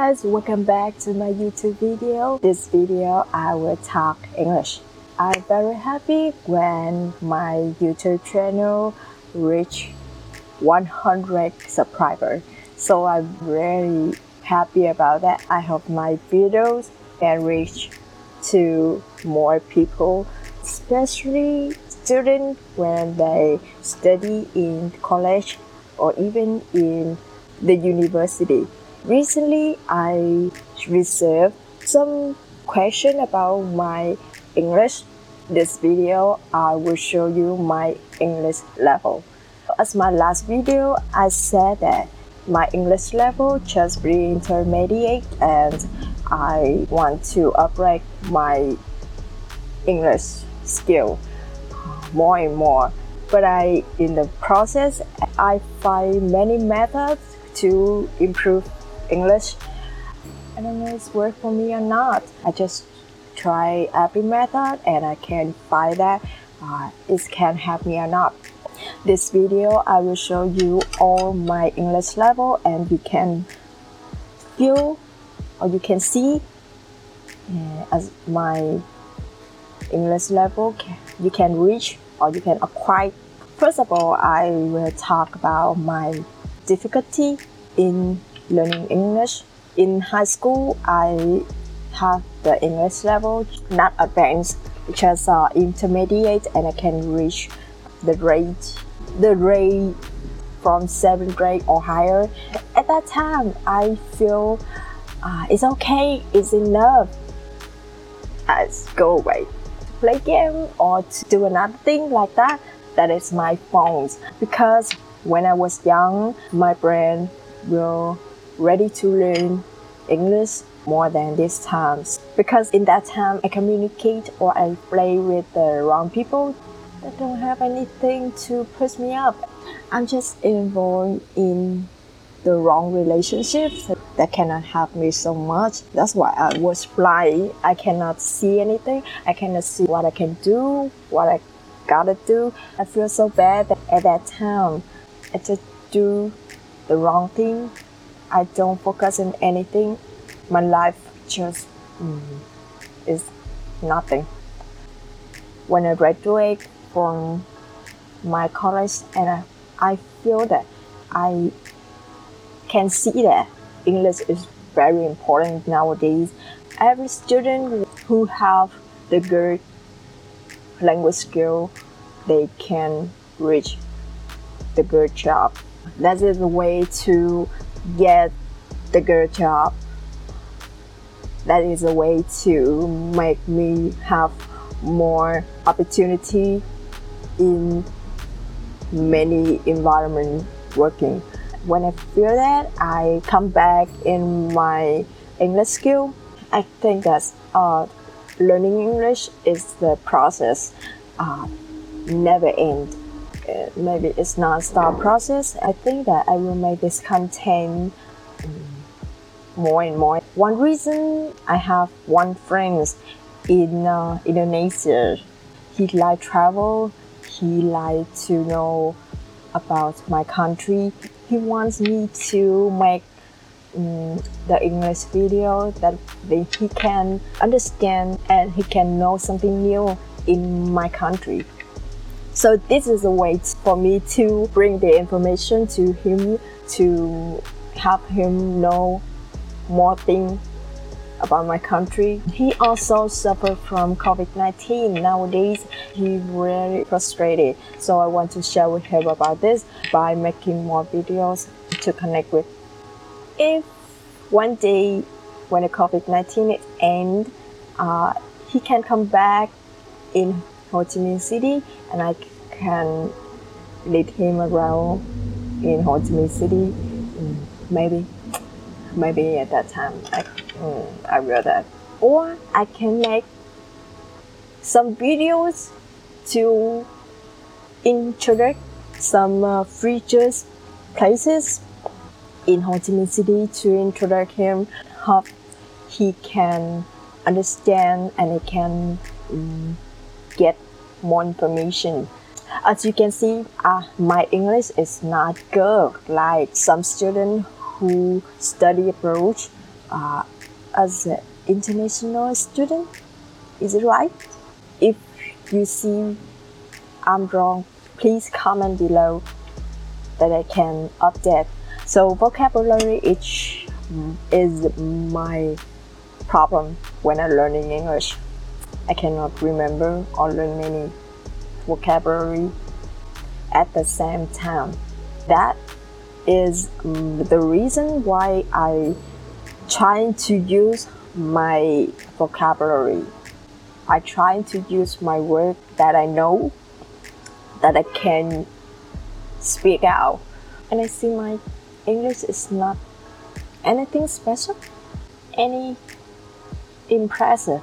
guys, welcome back to my YouTube video. This video I will talk English. I'm very happy when my YouTube channel reached 100 subscribers. So I'm really happy about that. I hope my videos can reach to more people, especially students when they study in college or even in the university. Recently, I received some question about my English. This video, I will show you my English level. As my last video, I said that my English level just be intermediate and I want to upgrade my English skill more and more. But I, in the process, I find many methods to improve English. I don't know if it's work for me or not. I just try every method and I can find that uh, it can help me or not. This video I will show you all my English level and you can feel or you can see uh, as my English level you can reach or you can acquire. First of all, I will talk about my difficulty in learning English. In high school, I have the English level not advanced, just uh, intermediate, and I can reach the rate, the rate from seventh grade or higher. At that time, I feel uh, it's okay, it's enough. Let's go away to play game or to do another thing like that, that is my fault. Because when I was young, my brain will ready to learn English more than this time. Because in that time I communicate or I play with the wrong people that don't have anything to push me up. I'm just involved in the wrong relationships that cannot help me so much. That's why I was blind. I cannot see anything. I cannot see what I can do, what I gotta do. I feel so bad that at that time I just do the wrong thing. I don't focus on anything. My life just mm, is nothing. When I graduate from my college and I, I feel that I can see that English is very important nowadays. Every student who have the good language skill, they can reach the good job. That is the way to get the good job. That is a way to make me have more opportunity in many environment working when I feel that, I come back in my English skill. I think that uh, learning English is the process, uh, never end. Maybe it's non-stop process. I think that I will make this content um, more and more. One reason I have one friend in uh, Indonesia. He like travel. He like to know about my country he wants me to make um, the English video that he can understand and he can know something new in my country. So this is a way for me to bring the information to him to help him know more things about my country. He also suffered from COVID-19. Nowadays, he's really frustrated. So I want to share with him about this by making more videos to connect with. If one day when the COVID-19 ends, uh, he can come back in Ho Chi Minh City and I can lead him around in Ho Chi Minh City, mm, maybe maybe at that time I, mm, I will that. Or I can make some videos to introduce some uh, features places in Ho Chi Minh City to introduce him how he can understand and he can um, get more information. As you can see, uh, my English is not good like some students who study abroad uh, as an international student. Is it right? If you see I'm wrong, please comment below that I can update. So vocabulary is, is my problem when I'm learning English. I cannot remember or learn many vocabulary at the same time. That is the reason why I try to use my vocabulary. I try to use my word that I know that I can speak out. And I see my English is not anything special, any impressive.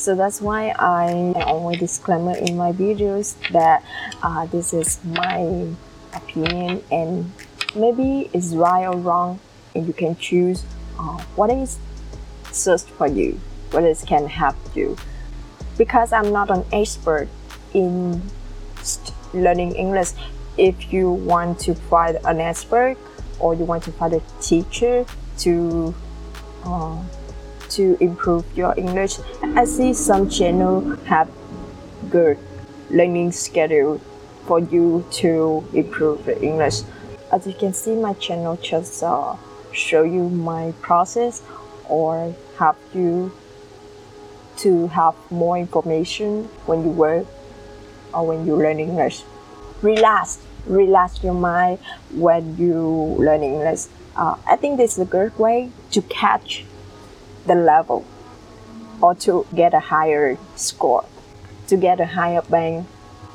So that's why I always disclaimer in my videos that uh, this is my opinion and maybe it's right or wrong and you can choose uh, what is suits for you, what is can help you. Because I'm not an expert in learning English, if you want to find an expert or you want to find a teacher to uh, to improve your English, I see some channel have good learning schedule for you to improve your English. As you can see, my channel just uh, show you my process or help you to have more information when you work or when you learn English. Relax, relax your mind when you learn English. Uh, I think this is a good way to catch the level or to get a higher score, to get a higher bank.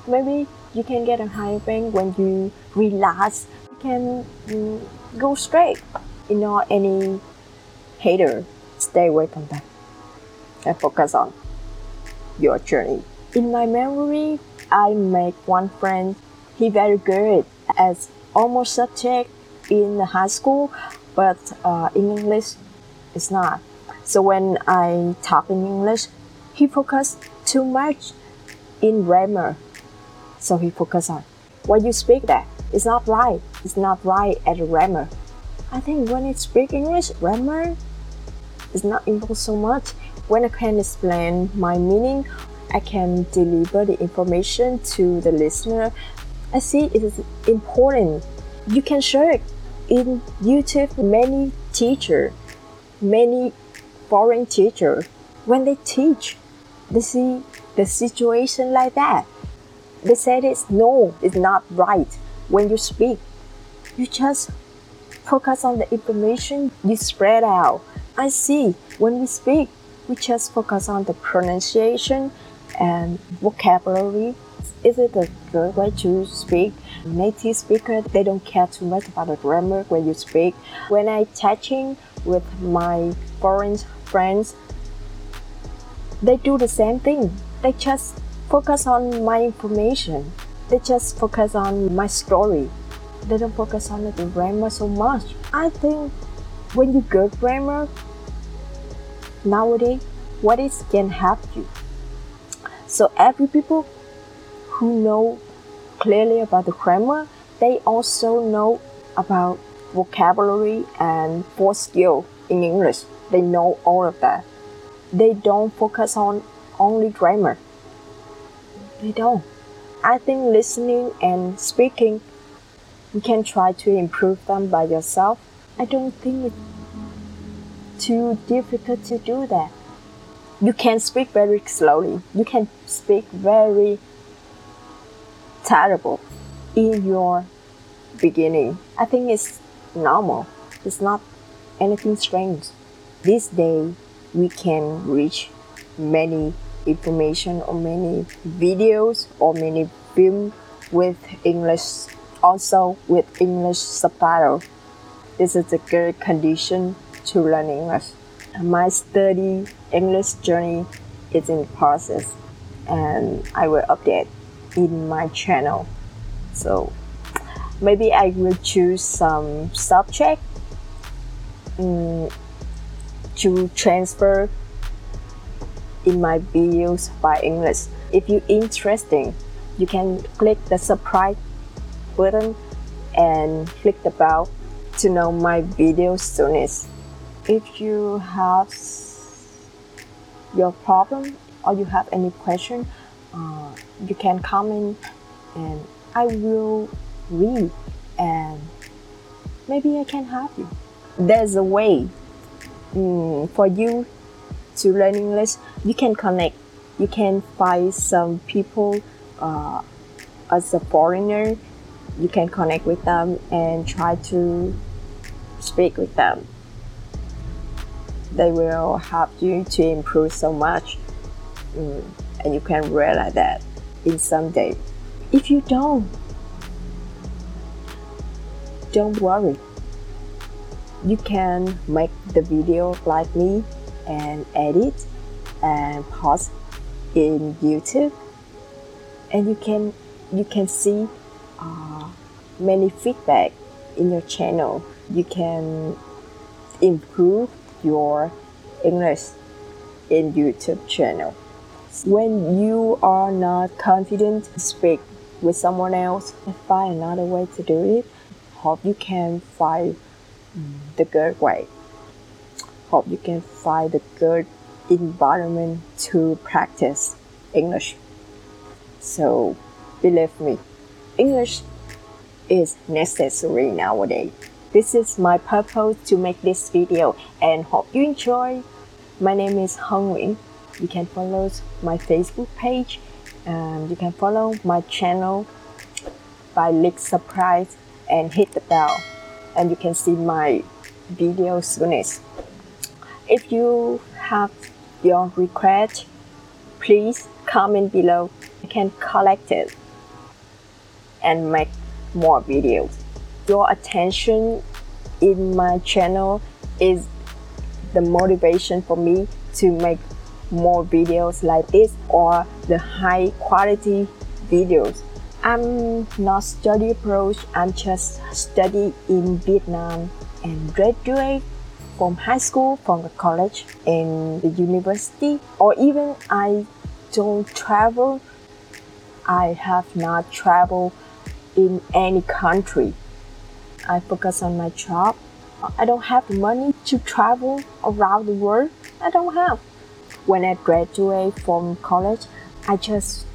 Maybe you can get a higher bank when you relax. You can mm, go straight. You know, any hater, stay away from that and focus on your journey. In my memory, I make one friend. He very good as almost subject in high school, but uh, in English, it's not. So when I talk in English, he focus too much in grammar. So he focus on when you speak that it's not right. It's not right at grammar. I think when you speak English, grammar is not involved so much. When I can explain my meaning I can deliver the information to the listener. I see it is important. You can share it in YouTube many teacher, many foreign teacher when they teach, they see the situation like that. They said it's no, it's not right. When you speak, you just focus on the information you spread out. I see when we speak, we just focus on the pronunciation and vocabulary. Is it a good way to speak? Native speaker, they don't care too much about the grammar when you speak. When I chatting with my foreign friends, they do the same thing. They just focus on my information. They just focus on my story. They don't focus on the grammar so much. I think when you go grammar, nowadays, what is can help you? So every people who know clearly about the grammar, they also know about vocabulary and for skill in English. They know all of that. They don't focus on only grammar. They don't. I think listening and speaking, you can try to improve them by yourself. I don't think it's too difficult to do that you can speak very slowly. You can speak very terrible in your beginning. I think it's normal. It's not anything strange. This day we can reach many information or many videos or many film with English also with English subtitle. This is a good condition to learn English my study English journey is in process and I will update in my channel. So maybe I will choose some subject um, to transfer in my videos by English. If you're interesting, you can click the subscribe button and click the bell to know my videos soonest. if you have your problem or you have any question, uh, you can comment and I will read and maybe I can help you. There's a way mm, for you to learn English. You can connect. You can find some people uh, as a foreigner. You can connect with them and try to speak with them. They will help you to improve so much, mm, and you can realize that in some day. If you don't, don't worry. You can make the video like me and edit and post in YouTube, and you can you can see uh, many feedback in your channel. You can improve your English in YouTube channel. When you are not confident to speak with someone else, find another way to do it. Hope you can find the good way. Hope you can find the good environment to practice English. So believe me, English is necessary nowadays. This is my purpose to make this video and hope you enjoy. My name is Han Nguyen. You can follow my Facebook page and you can follow my channel by click subscribe and hit the bell and you can see my video soonest. If you have your request, please comment below. I can collect it and make more videos your attention in my channel is the motivation for me to make more videos like this or the high quality videos. I'm not study approach, I'm just study in Vietnam and graduate from high school, from the college and the university or even I don't travel. I have not traveled in any country I focus on my job. I don't have money to travel around the world. I don't have. When I graduate from college, I just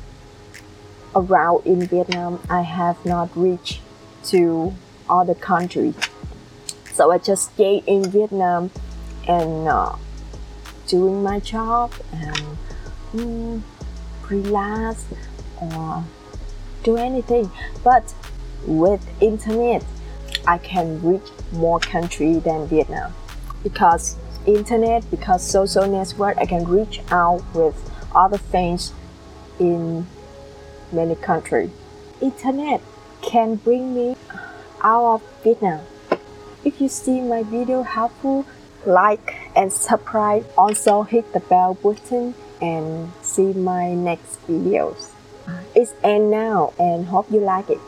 around in Vietnam. I have not reached to other countries. So I just stay in Vietnam and uh, doing my job and mm, relax or do anything. But with internet, I can reach more country than Vietnam because internet because social network I can reach out with other things in many countries. Internet can bring me out of Vietnam. If you see my video helpful, like and subscribe. Also hit the bell button and see my next videos. It's end now and hope you like it.